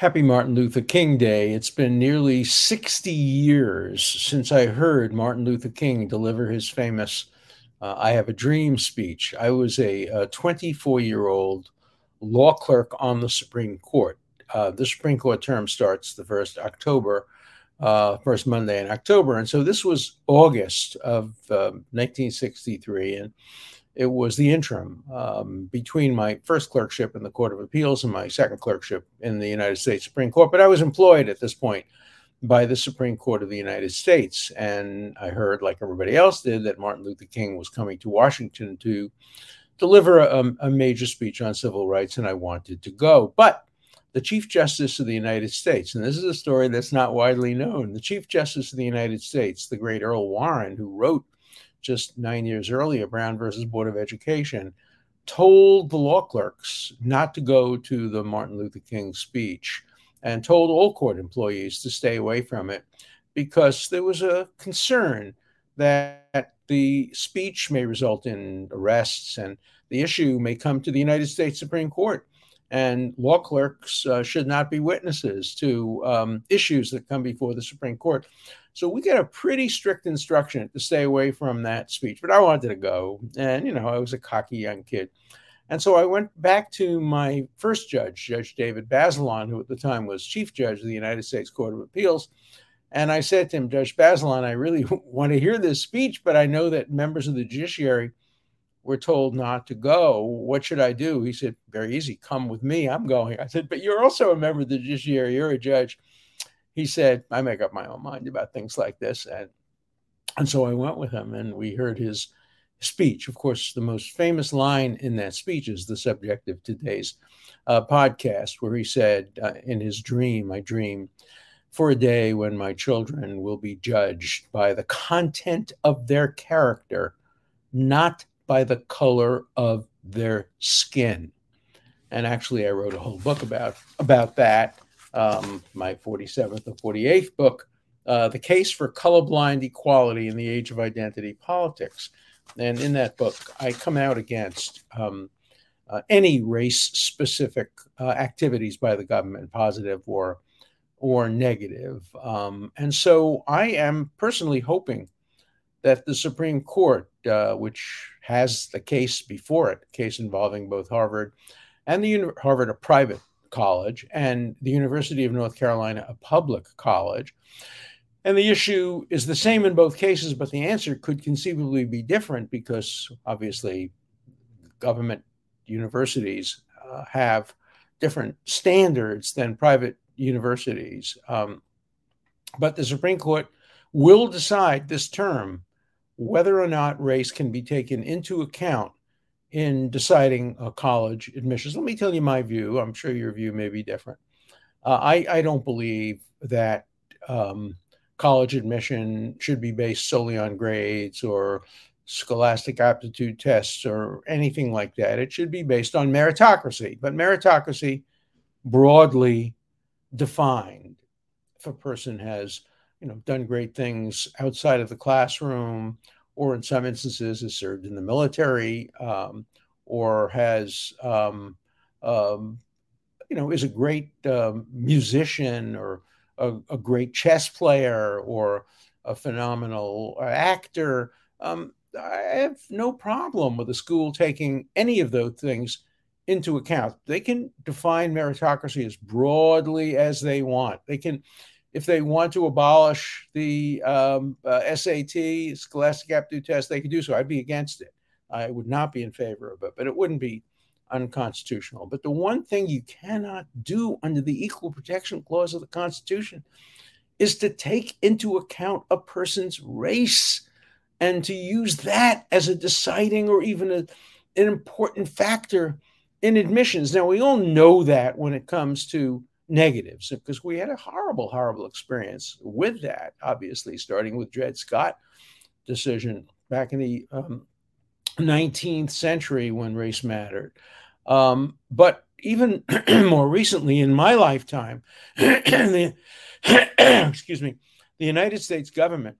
Happy Martin Luther King Day. It's been nearly 60 years since I heard Martin Luther King deliver his famous uh, I Have a Dream speech. I was a 24 year old law clerk on the Supreme Court. Uh, the Supreme Court term starts the first October, uh, first Monday in October. And so this was August of 1963. Um, and it was the interim um, between my first clerkship in the Court of Appeals and my second clerkship in the United States Supreme Court. But I was employed at this point by the Supreme Court of the United States. And I heard, like everybody else did, that Martin Luther King was coming to Washington to deliver a, a major speech on civil rights, and I wanted to go. But the Chief Justice of the United States, and this is a story that's not widely known, the Chief Justice of the United States, the great Earl Warren, who wrote just nine years earlier, Brown versus Board of Education, told the law clerks not to go to the Martin Luther King speech and told all court employees to stay away from it because there was a concern that the speech may result in arrests and the issue may come to the United States Supreme Court. And law clerks uh, should not be witnesses to um, issues that come before the Supreme Court. So we get a pretty strict instruction to stay away from that speech. But I wanted to go. And, you know, I was a cocky young kid. And so I went back to my first judge, Judge David Bazelon, who at the time was Chief Judge of the United States Court of Appeals. And I said to him, Judge Bazelon, I really want to hear this speech, but I know that members of the judiciary were told not to go. What should I do? He said, Very easy. Come with me. I'm going. I said, But you're also a member of the judiciary. You're a judge he said, I make up my own mind about things like this. And, and so I went with him and we heard his speech. Of course, the most famous line in that speech is the subject of today's uh, podcast, where he said, uh, in his dream, I dream for a day when my children will be judged by the content of their character, not by the color of their skin. And actually, I wrote a whole book about about that um, my 47th and 48th book, uh, The Case for Colorblind Equality in the Age of Identity Politics. And in that book, I come out against um, uh, any race specific uh, activities by the government, positive or or negative. Um, and so I am personally hoping that the Supreme Court, uh, which has the case before it, case involving both Harvard and the Harvard, a private college and the University of North Carolina a public college. And the issue is the same in both cases, but the answer could conceivably be different because obviously government universities uh, have different standards than private universities. Um, but the Supreme Court will decide this term whether or not race can be taken into account in deciding uh, college admissions. Let me tell you my view. I'm sure your view may be different. Uh, I, I, don't believe that um, college admission should be based solely on grades or scholastic aptitude tests or anything like that. It should be based on meritocracy, but meritocracy broadly defined. If a person has, you know, done great things outside of the classroom or in some instances has served in the military um, or has, um, um, you know, is a great um, musician or a, a, great chess player or a phenomenal actor. Um, I have no problem with a school taking any of those things into account. They can define meritocracy as broadly as they want. They can if they want to abolish the um, uh, SAT, Scholastic Aptitude Test, they could do so. I'd be against it. I would not be in favor of it, but it wouldn't be unconstitutional. But the one thing you cannot do under the Equal Protection Clause of the Constitution is to take into account a person's race and to use that as a deciding or even a, an important factor in admissions. Now, we all know that when it comes to negatives because we had a horrible, horrible experience with that, obviously, starting with Dred Scott decision back in the um, 19th century when race mattered. Um, but even more recently in my lifetime, the, excuse me, the United States government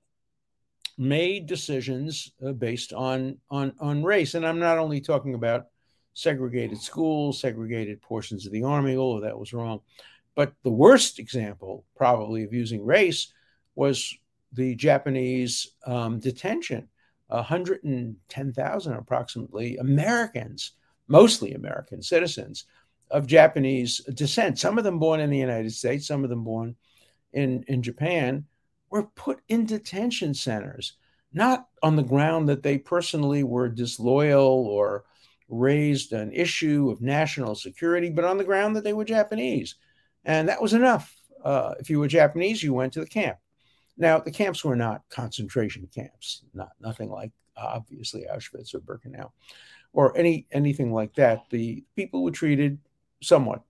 made decisions uh, based on, on, on race. And I'm not only talking about segregated schools, segregated portions of the army, all of that was wrong But the worst example, probably, of using race was the Japanese um, detention. 110,000 approximately Americans, mostly American citizens of Japanese descent, some of them born in the United States, some of them born in, in Japan, were put in detention centers, not on the ground that they personally were disloyal or raised an issue of national security, but on the ground that they were Japanese. And that was enough. Uh, if you were Japanese, you went to the camp. Now, the camps were not concentration camps, not nothing like obviously Auschwitz or Birkenau or any anything like that. The people were treated somewhat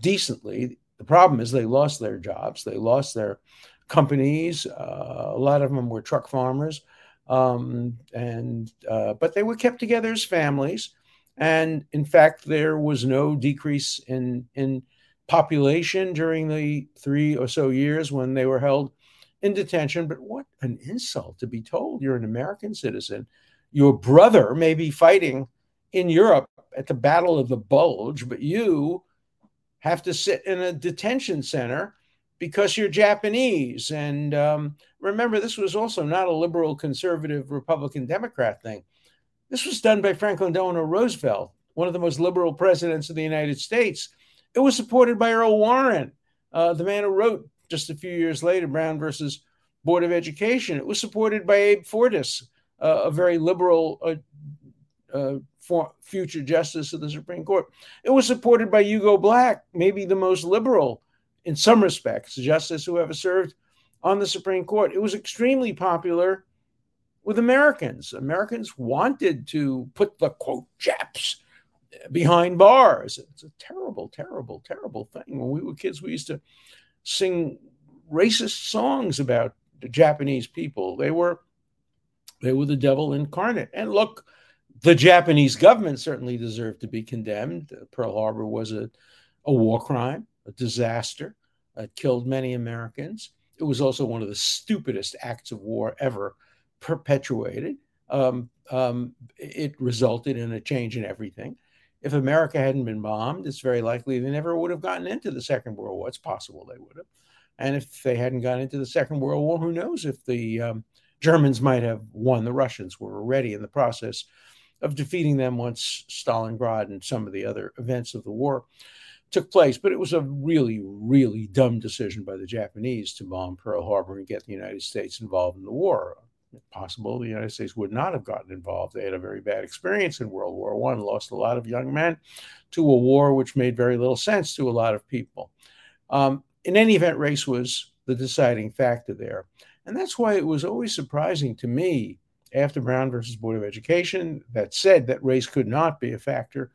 decently. The problem is they lost their jobs, they lost their companies. Uh, a lot of them were truck farmers, um, and uh, but they were kept together as families. And in fact, there was no decrease in in population during the three or so years when they were held in detention. But what an insult to be told you're an American citizen. Your brother may be fighting in Europe at the Battle of the Bulge, but you have to sit in a detention center because you're Japanese. And um, remember, this was also not a liberal, conservative, Republican, Democrat thing. This was done by Franklin Delano Roosevelt, one of the most liberal presidents of the United States. It was supported by Earl Warren, uh, the man who wrote just a few years later Brown versus Board of Education. It was supported by Abe Fortas, uh, a very liberal uh, uh, future justice of the Supreme Court. It was supported by Hugo Black, maybe the most liberal in some respects justice who ever served on the Supreme Court. It was extremely popular with Americans. Americans wanted to put the quote Japs behind bars. It's a terrible, terrible, terrible thing. When we were kids, we used to sing racist songs about the Japanese people. They were they were the devil incarnate. And look, the Japanese government certainly deserved to be condemned. Pearl Harbor was a, a war crime, a disaster. It killed many Americans. It was also one of the stupidest acts of war ever perpetuated. Um, um, it resulted in a change in everything. If America hadn't been bombed, it's very likely they never would have gotten into the Second World War. It's possible they would have. And if they hadn't gotten into the Second World War, who knows if the um, Germans might have won. The Russians were already in the process of defeating them once Stalingrad and some of the other events of the war took place. But it was a really, really dumb decision by the Japanese to bomb Pearl Harbor and get the United States involved in the war. Possible the United States would not have gotten involved. They had a very bad experience in World War One, lost a lot of young men to a war which made very little sense to a lot of people. Um, in any event, race was the deciding factor there. And that's why it was always surprising to me after Brown versus Board of Education that said that race could not be a factor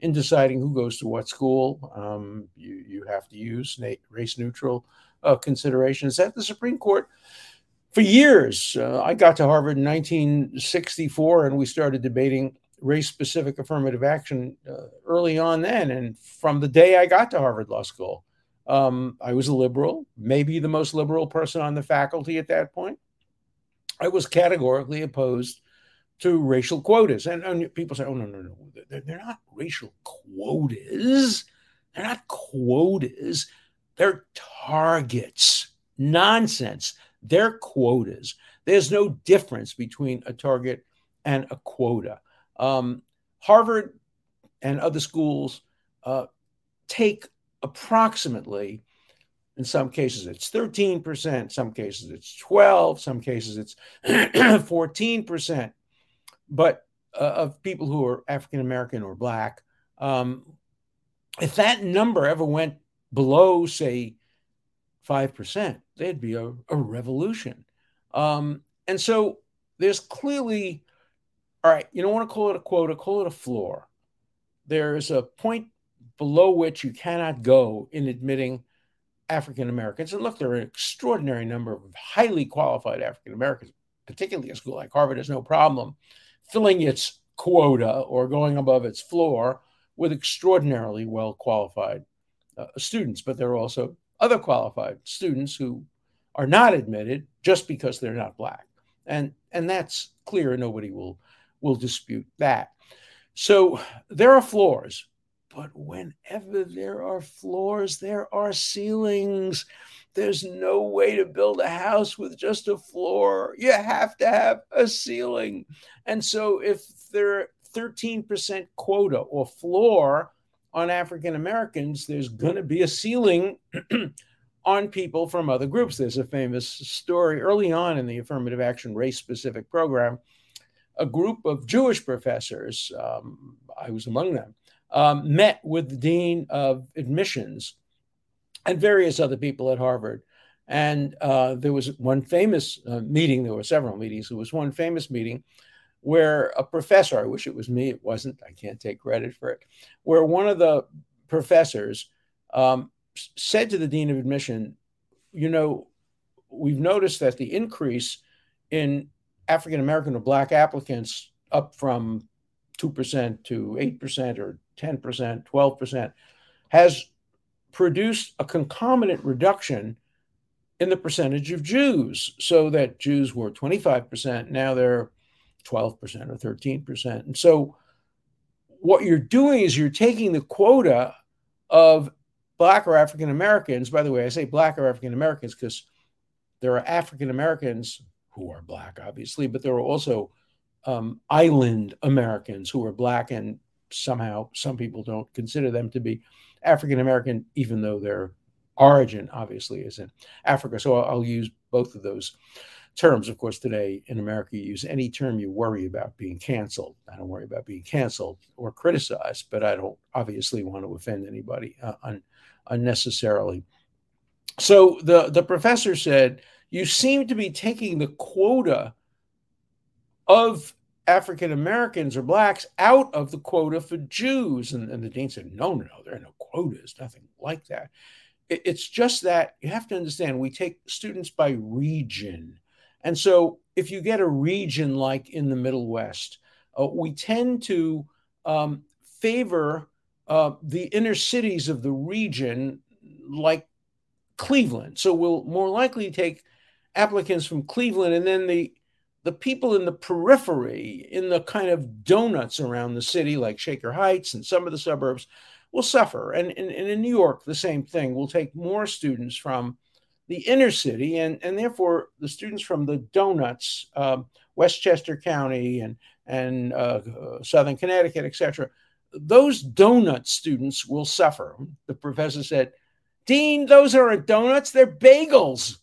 in deciding who goes to what school. Um, you, you have to use race neutral uh, considerations. That the Supreme Court, for years, uh, I got to Harvard in 1964 and we started debating race specific affirmative action uh, early on then. And from the day I got to Harvard Law School, um, I was a liberal, maybe the most liberal person on the faculty at that point. I was categorically opposed to racial quotas. And, and people say, oh, no, no, no, they're, they're not racial quotas. They're not quotas. They're targets. Nonsense. They're quotas. There's no difference between a target and a quota. Um, Harvard and other schools uh, take approximately in some cases it's 13% some cases it's 12 some cases it's 14% but uh, of people who are african american or black um, if that number ever went below say 5% there'd be a, a revolution um, and so there's clearly all right you don't want to call it a quota call it a floor there's a point below which you cannot go in admitting African Americans. And look, there are an extraordinary number of highly qualified African Americans, particularly a school like Harvard has no problem filling its quota or going above its floor with extraordinarily well qualified uh, students. But there are also other qualified students who are not admitted just because they're not black. And, and that's clear. Nobody will, will dispute that. So there are floors but whenever there are floors, there are ceilings. There's no way to build a house with just a floor. You have to have a ceiling. And so if there are 13% quota or floor on African Americans, there's going to be a ceiling on people from other groups. There's a famous story early on in the affirmative action race specific program. A group of Jewish professors, um, I was among them, um, met with the dean of admissions and various other people at Harvard. And uh, there was one famous uh, meeting, there were several meetings. There was one famous meeting where a professor, I wish it was me, it wasn't, I can't take credit for it, where one of the professors um, said to the dean of admission, you know, we've noticed that the increase in African American or Black applicants up from 2% to 8% or 10%, 12%, has produced a concomitant reduction in the percentage of Jews, so that Jews were 25%, now they're 12% or 13%. And so what you're doing is you're taking the quota of Black or African Americans. By the way, I say Black or African Americans because there are African Americans who are Black, obviously, but there are also um, island Americans who are Black and somehow some people don't consider them to be African American, even though their origin obviously is in Africa. So I'll, I'll, use both of those terms. Of course, today in America, you use any term you worry about being canceled. I don't worry about being canceled or criticized, but I don't obviously want to offend anybody uh, un, unnecessarily. So the, the professor said, You seem to be taking the quota of African Americans or blacks out of the quota for Jews. And, and, the dean said, no, no, no, there are no quotas, nothing like that. It, it's just that you have to understand we take students by region. And so if you get a region like in the Middle West, uh, we tend to um, favor uh, the inner cities of the region, like Cleveland. So we'll more likely take applicants from Cleveland and then the the people in the periphery, in the kind of donuts around the city, like Shaker Heights and some of the suburbs, will suffer. And, and, and, in New York, the same thing. We'll take more students from the inner city, and, and therefore the students from the donuts, um, Westchester County and, and uh, Southern Connecticut, etc., those donut students will suffer. The professor said, Dean, those aren't donuts, they're bagels.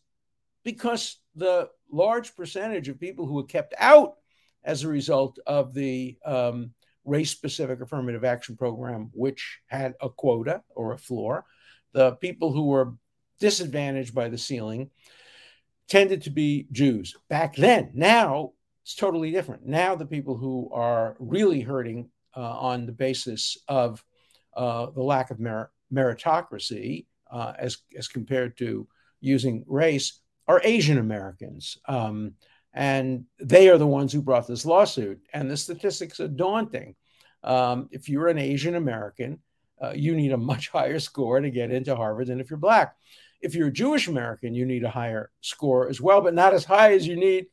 Because the large percentage of people who were kept out as a result of the um, race specific affirmative action program, which had a quota or a floor. The people who were disadvantaged by the ceiling tended to be Jews back then. Now it's totally different. Now the people who are really hurting uh, on the basis of uh, the lack of mer- meritocracy uh, as, as compared to using race are Asian Americans. Um, and they are the ones who brought this lawsuit. And the statistics are daunting. Um, if you're an Asian American, uh, you need a much higher score to get into Harvard than if you're black. If you're a Jewish American, you need a higher score as well, but not as high as you need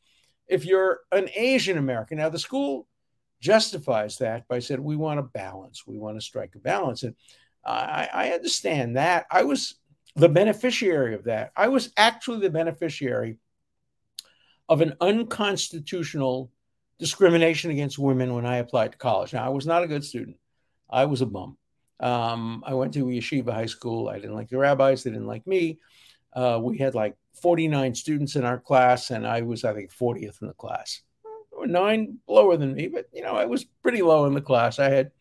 if you're an Asian American. Now, the school justifies that by saying we want a balance, we want to strike a balance. And I, I understand that. I was the beneficiary of that. I was actually the beneficiary of an unconstitutional discrimination against women when I applied to college. Now, I was not a good student. I was a bum. Um, I went to yeshiva high school. I didn't like the rabbis. They didn't like me. Uh, we had like 49 students in our class, and I was, I think, 40th in the class. Nine lower than me, but you know, I was pretty low in the class. I had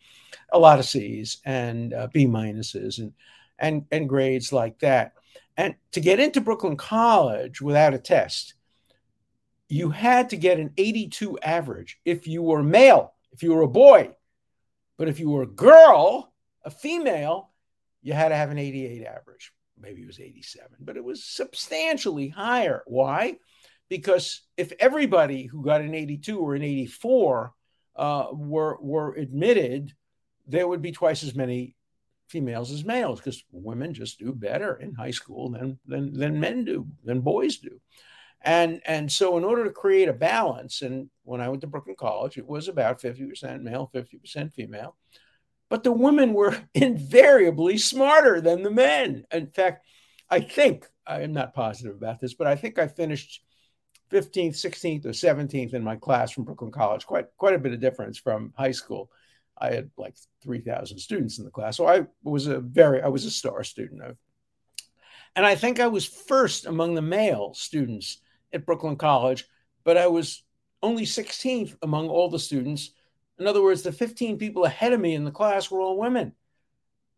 a lot of C's and uh, B minuses, and and, and grades like that. And to get into Brooklyn College without a test, you had to get an 82 average if you were male, if you were a boy. But if you were a girl, a female, you had to have an 88 average. Maybe it was 87, but it was substantially higher. Why? Because if everybody who got an 82 or an 84 uh, were, were admitted, there would be twice as many females as males because women just do better in high school than, than, than men do, than boys do. And, and so, in order to create a balance, and when I went to Brooklyn College, it was about 50% male, 50% female. But the women were invariably smarter than the men. In fact, I think I'm not positive about this, but I think I finished 15th, 16th, or 17th in my class from Brooklyn College. Quite quite a bit of difference from high school. I had like 3,000 students in the class, so I was a very I was a star student. And I think I was first among the male students at Brooklyn College, but I was only 16th among all the students. In other words, the 15 people ahead of me in the class were all women.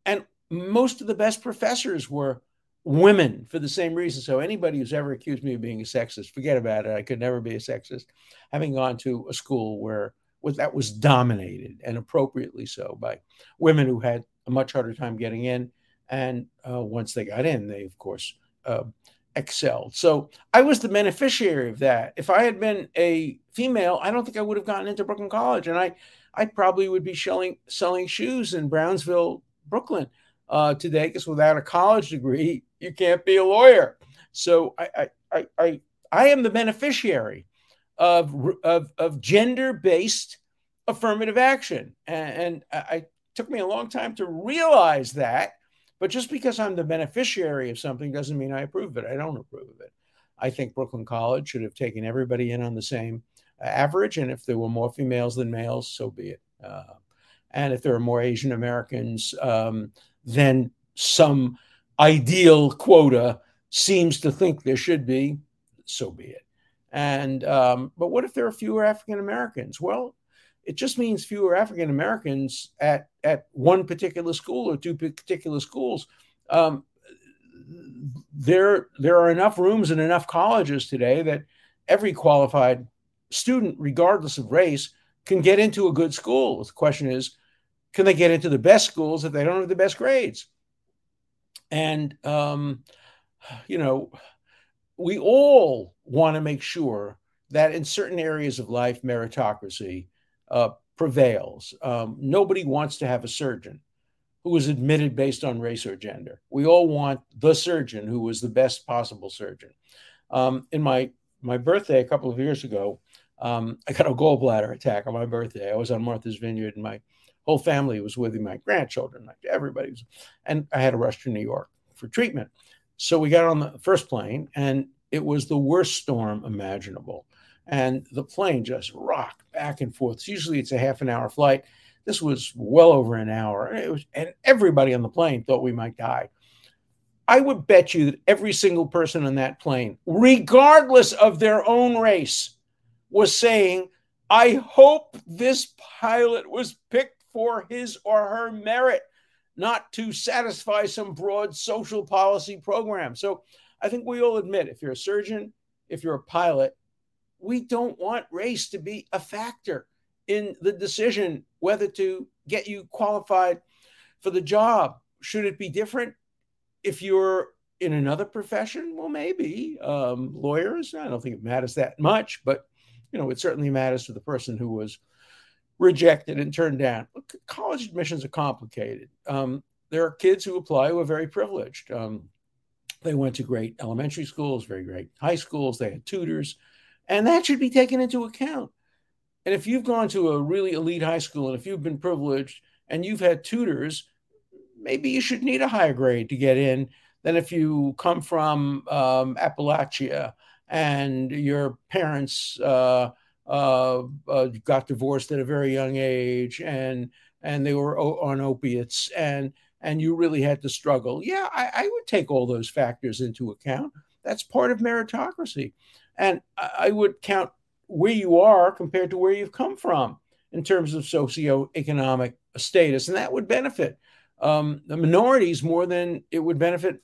And most of the best professors were women for the same reason. So anybody who's ever accused me of being a sexist, forget about it. I could never be a sexist, having gone to a school where that was dominated and appropriately so by women who had a much harder time getting in. And uh, once they got in, they of course uh, excelled. So I was the beneficiary of that. If I had been a female, I don't think I would have gotten into Brooklyn College, and I, I probably would be selling selling shoes in Brownsville, Brooklyn uh, today. Because without a college degree, you can't be a lawyer. So I, I, I, I am the beneficiary of, of, of gender based affirmative action. And, and I, took me a long time to realize that. But just because I'm the beneficiary of something doesn't mean I approve of it. I don't approve of it. I think Brooklyn College should have taken everybody in on the same average. And if there were more females than males, so be it. Uh, and if there are more Asian Americans, um, then some ideal quota seems to think there should be, so be it. And um, but what if there are fewer African Americans? Well, it just means fewer African Americans at at one particular school or two particular schools. Um, there there are enough rooms and enough colleges today that every qualified student, regardless of race, can get into a good school. The question is, can they get into the best schools if they don't have the best grades? And, um, you know, we all want to make sure that in certain areas of life, meritocracy uh, prevails. Um, nobody wants to have a surgeon who was admitted based on race or gender. We all want the surgeon who was the best possible surgeon. Um, in my my birthday a couple of years ago, um, I got a gallbladder attack on my birthday. I was on Martha's Vineyard, and my whole family was with me, my grandchildren, like everybody was, and I had to rush to New York for treatment. So we got on the first plane, and it was the worst storm imaginable. And the plane just rocked back and forth. Usually it's a half an hour flight. This was well over an hour. And, was, and everybody on the plane thought we might die. I would bet you that every single person on that plane, regardless of their own race, was saying, I hope this pilot was picked for his or her merit, not to satisfy some broad social policy program. So I think we all admit if you're a surgeon, if you're a pilot, we don't want race to be a factor in the decision whether to get you qualified for the job. Should it be different if you're in another profession? Well, maybe um, lawyers. I don't think it matters that much, but you know, it certainly matters to the person who was rejected and turned down. College admissions are complicated. Um, there are kids who apply who are very privileged. Um, they went to great elementary schools, very great high schools. They had tutors, and that should be taken into account. And if you've gone to a really elite high school and if you've been privileged and you've had tutors, maybe you should need a higher grade to get in than if you come from um, Appalachia and your parents uh, uh, uh, got divorced at a very young age and and they were on opiates and and you really had to struggle. Yeah I, I, would take all those factors into account. That's part of meritocracy. And I, would count where you are compared to where you've come from in terms of socioeconomic status and that would benefit um, the minorities more than it would benefit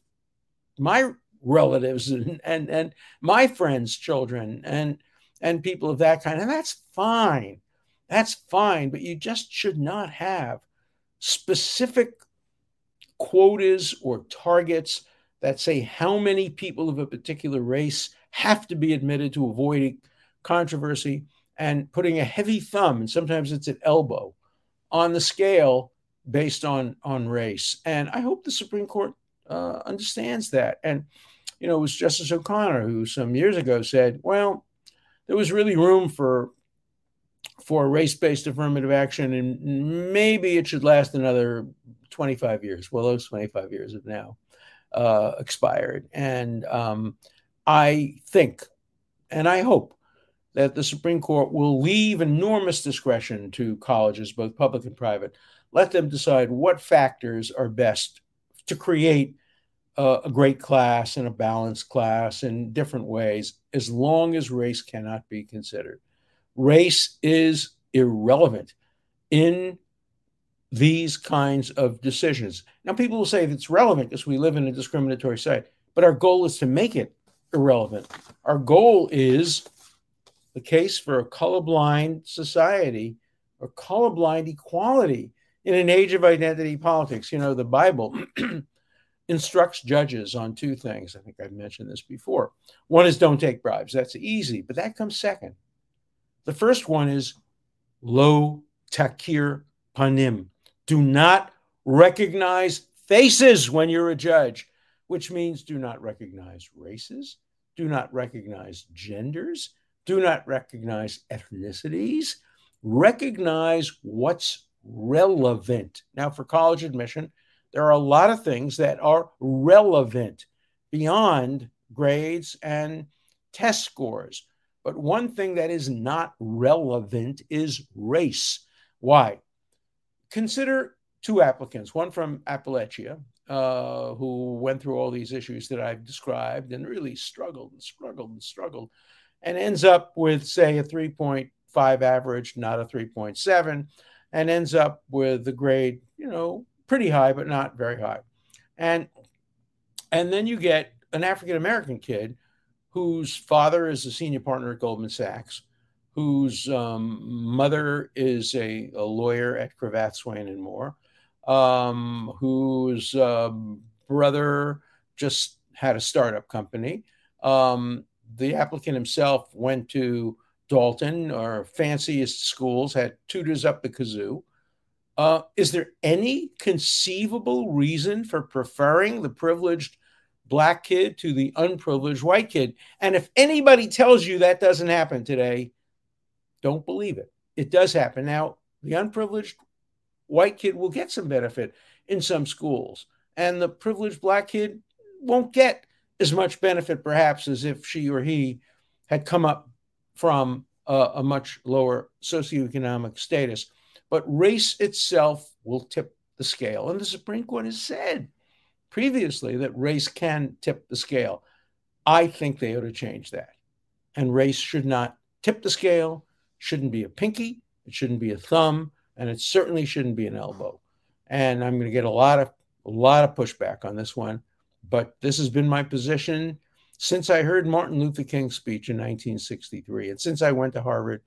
my relatives and, and and my friends children and and people of that kind. And that's fine. That's fine. But you just should not have specific quotas or targets that say how many people of a particular race have to be admitted to avoid controversy and putting a heavy thumb, and sometimes it's an elbow, on the scale based on, on race. And I hope the Supreme Court uh, understands that. And, you know, it was Justice O'Connor who some years ago said, well, there was really room for for race based affirmative action, and maybe it should last another 25 years. Well, those 25 years have now uh, expired. And um, I think and I hope that the Supreme Court will leave enormous discretion to colleges, both public and private. Let them decide what factors are best to create a, a great class and a balanced class in different ways, as long as race cannot be considered. Race is irrelevant in these kinds of decisions. Now, people will say it's relevant because we live in a discriminatory society, but our goal is to make it irrelevant. Our goal is the case for a colorblind society or colorblind equality in an age of identity politics. You know, the Bible instructs judges on two things. I think I've mentioned this before. One is don't take bribes. That's easy, but that comes second. The first one is lo takir panim. Do not recognize faces when you're a judge, which means do not recognize races, do not recognize genders, do not recognize ethnicities, recognize what's relevant. Now, for college admission, there are a lot of things that are relevant beyond grades and test scores. But one thing that is not relevant is race. Why? Consider two applicants, one from Appalachia, uh, who went through all these issues that I've described and really struggled and struggled and struggled, and ends up with, say, a 3.5 average, not a 3.7, and ends up with the grade, you know, pretty high, but not very high. And and then you get an African American kid whose father is a senior partner at Goldman Sachs, whose um, mother is a, a, lawyer at Cravath, Swaine and Moore, um, whose um, brother just had a startup company. Um, the applicant himself went to Dalton or fanciest schools, had tutors up the kazoo. Uh, is there any conceivable reason for preferring the privileged black kid to the unprivileged white kid? And if anybody tells you that doesn't happen today, don't believe it. It does happen. Now, the unprivileged white kid will get some benefit in some schools, and the privileged black kid won't get as much benefit, perhaps, as if she or he had come up from a, a much lower socioeconomic status. But race itself will tip the scale. And the Supreme Court has said previously that race can tip the scale. I think they ought to change that. And race should not tip the scale, shouldn't be a pinky, it shouldn't be a thumb, and it certainly shouldn't be an elbow. And I'm going to get a lot of a lot of pushback on this one, but this has been my position since I heard Martin Luther King's speech in 1963, and since I went to Harvard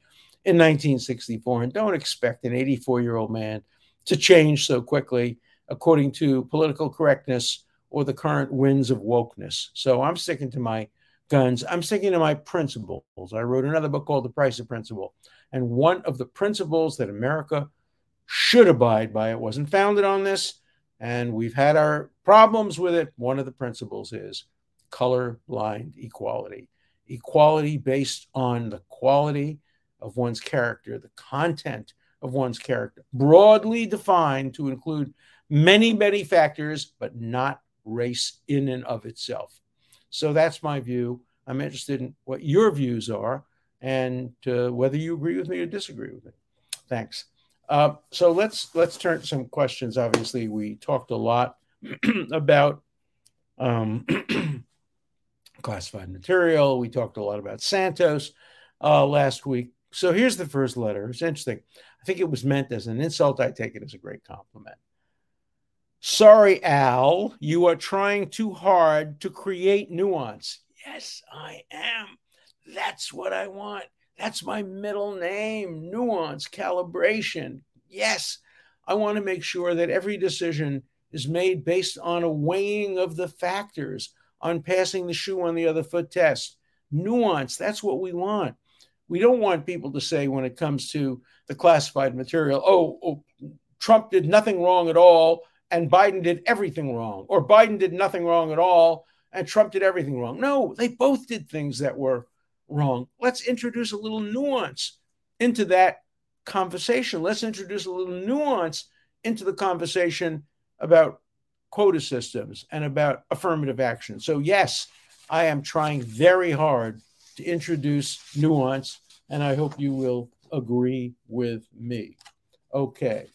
in 1964. And don't expect an 84 year old man to change so quickly, according to political correctness or the current winds of wokeness. So I'm sticking to my guns. I'm sticking to my principles. I wrote another book called The Price of Principle. And one of the principles that America should abide by. It wasn't founded on this, and we've had our problems with it. One of the principles is color blind equality, equality based on the quality of one's character, the content of one's character, broadly defined to include many, many factors, but not race in and of itself. So that's my view. I'm interested in what your views are and uh, whether you agree with me or disagree with me. Thanks. Uh, so let's let's turn to some questions. Obviously, we talked a lot about um, classified material. We talked a lot about Santos uh, last week. So here's the first letter. It's interesting. I think it was meant as an insult. I take it as a great compliment. Sorry, Al, you are trying too hard to create nuance. Yes, I am. That's what I want. That's my middle name nuance, calibration. Yes, I want to make sure that every decision is made based on a weighing of the factors, on passing the shoe on the other foot test. Nuance, that's what we want. We don't want people to say when it comes to the classified material, oh, oh Trump did nothing wrong at all and Biden did everything wrong, or Biden did nothing wrong at all and Trump did everything wrong. No, they both did things that were wrong. Let's introduce a little nuance into that conversation. Let's introduce a little nuance into the conversation about quota systems and about affirmative action. So, yes, I am trying very hard to introduce nuance, and I hope you will agree with me. Okay,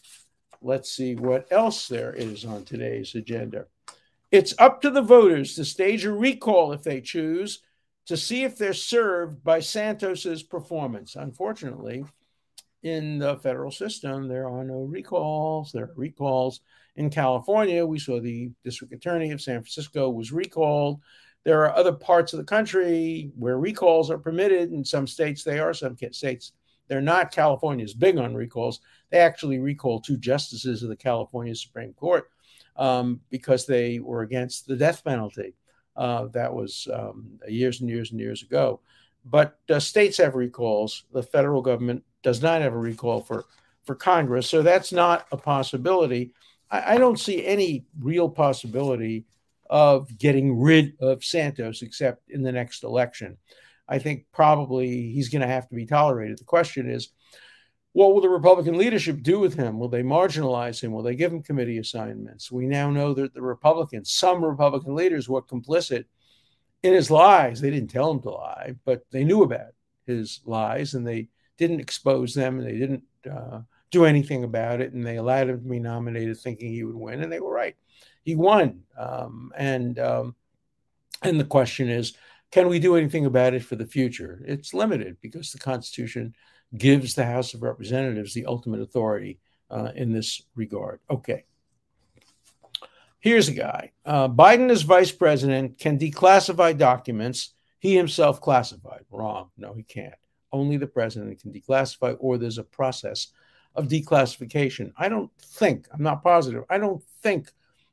let's see what else there is on today's agenda. It's up to the voters to stage a recall if they choose to see if they're served by Santos's performance. Unfortunately, in the federal system, there are no recalls. There are recalls in California. We saw the district attorney of San Francisco was recalled. There are other parts of the country where recalls are permitted. In some states, they are. Some states, they're not. California is big on recalls. They actually recalled two justices of the California Supreme Court um, because they were against the death penalty. Uh, that was um, years and years and years ago. But uh, states have recalls. The federal government does not have a recall for, for Congress. So that's not a possibility. I, I don't see any real possibility of getting rid of Santos except in the next election. I think probably he's going to have to be tolerated. The question is, what will the Republican leadership do with him? Will they marginalize him? Will they give him committee assignments? We now know that the Republicans, some Republican leaders, were complicit in his lies. They didn't tell him to lie, but they knew about his lies and they didn't expose them and they didn't uh, do anything about it. And they allowed him to be nominated thinking he would win. And they were right he won. Um, and um, and the question is, can we do anything about it for the future? It's limited because the Constitution gives the House of Representatives the ultimate authority uh, in this regard. Okay. Here's a guy. Uh, Biden, as vice president, can declassify documents he himself classified. Wrong. No, he can't. Only the president can declassify, or there's a process of declassification. I don't think, I'm not positive, I don't think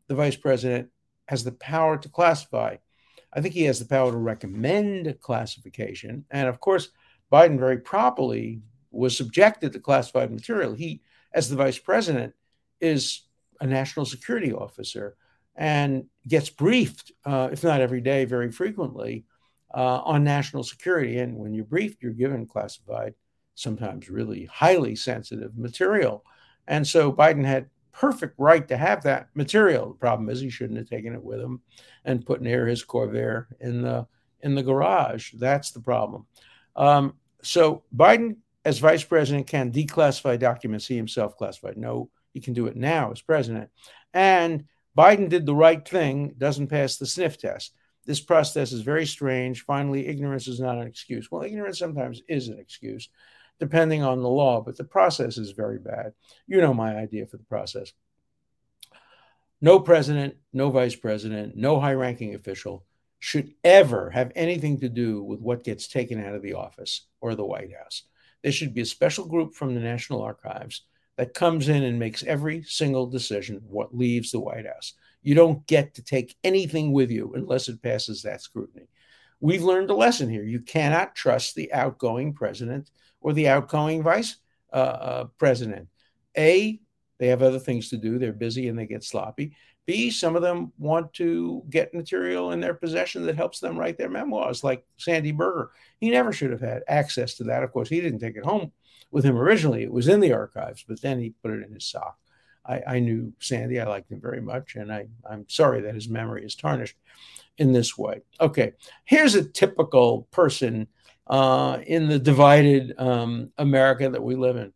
the vice president has the power to classify. I think he has the power to recommend classification. And of course, Biden very properly was subjected to classified material. He, as the vice president, is a national security officer and gets briefed, uh, if not every day, very frequently uh, on national security. And when you're briefed, you're given classified, sometimes really highly sensitive material. And so Biden had perfect right to have that material. The problem is he shouldn't have taken it with him and put near his Corvair in the in the garage. That's the problem. Um, so Biden, as vice president, can declassify documents he himself classified. No, he can do it now as president. And Biden did the right thing, doesn't pass the sniff test. This process is very strange. Finally, ignorance is not an excuse. Well, ignorance sometimes is an excuse depending on the law, but the process is very bad. You know my idea for the process. No president, no vice president, no high ranking official should ever have anything to do with what gets taken out of the office or the White House. There should be a special group from the National Archives that comes in and makes every single decision what leaves the White House. You don't get to take anything with you unless it passes that scrutiny. We've learned a lesson here. You cannot trust the outgoing president or the outgoing vice uh, uh, president. A, they have other things to do. They're busy and they get sloppy. B, some of them want to get material in their possession that helps them write their memoirs, like Sandy Berger. He never should have had access to that. Of course, he didn't take it home with him originally. It was in the archives, but then he put it in his sock. I, I knew Sandy. I liked him very much, and I, I'm sorry that his memory is tarnished in this way. Okay, here's a typical person uh, in the divided um, America that we live in.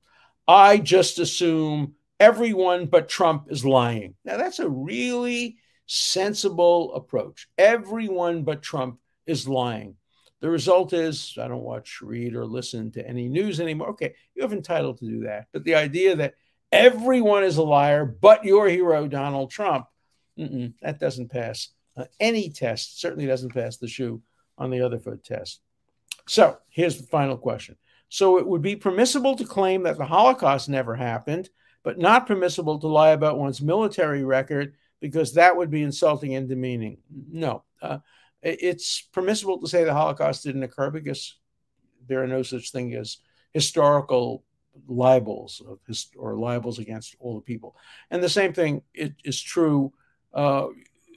I just assume everyone but Trump is lying. Now, that's a really sensible approach. Everyone but Trump is lying. The result is I don't watch, read, or listen to any news anymore. Okay, you have entitled to do that. But the idea that everyone is a liar but your hero, Donald Trump, that doesn't pass uh, any test, certainly doesn't pass the shoe on the other foot test. So here's the final question. So it would be permissible to claim that the Holocaust never happened, but not permissible to lie about one's military record because that would be insulting and demeaning. No, uh, it's permissible to say the Holocaust didn't occur because there are no such thing as historical libels of his, or libels against all the people. And the same thing is true. Uh,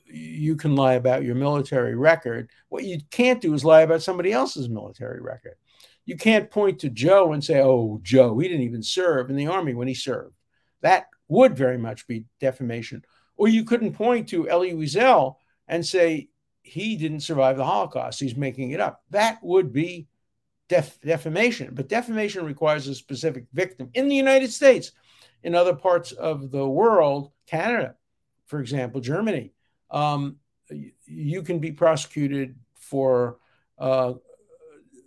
you can lie about your military record. What you can't do is lie about somebody else's military record. You can't point to Joe and say, oh, Joe, he didn't even serve in the army when he served. That would very much be defamation. Or you couldn't point to Elie Wiesel and say he didn't survive the Holocaust. He's making it up. That would be def- defamation. But defamation requires a specific victim in the United States. In other parts of the world, Canada, for example, Germany, um, you can be prosecuted for uh,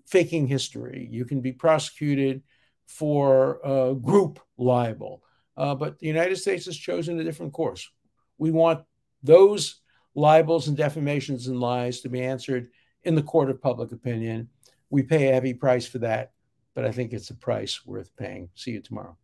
faking history. You can be prosecuted for uh, group libel. Uh, but the United States has chosen a different course. We want those libels and defamations and lies to be answered in the court of public opinion. We pay a heavy price for that, but I think it's a price worth paying. See you tomorrow.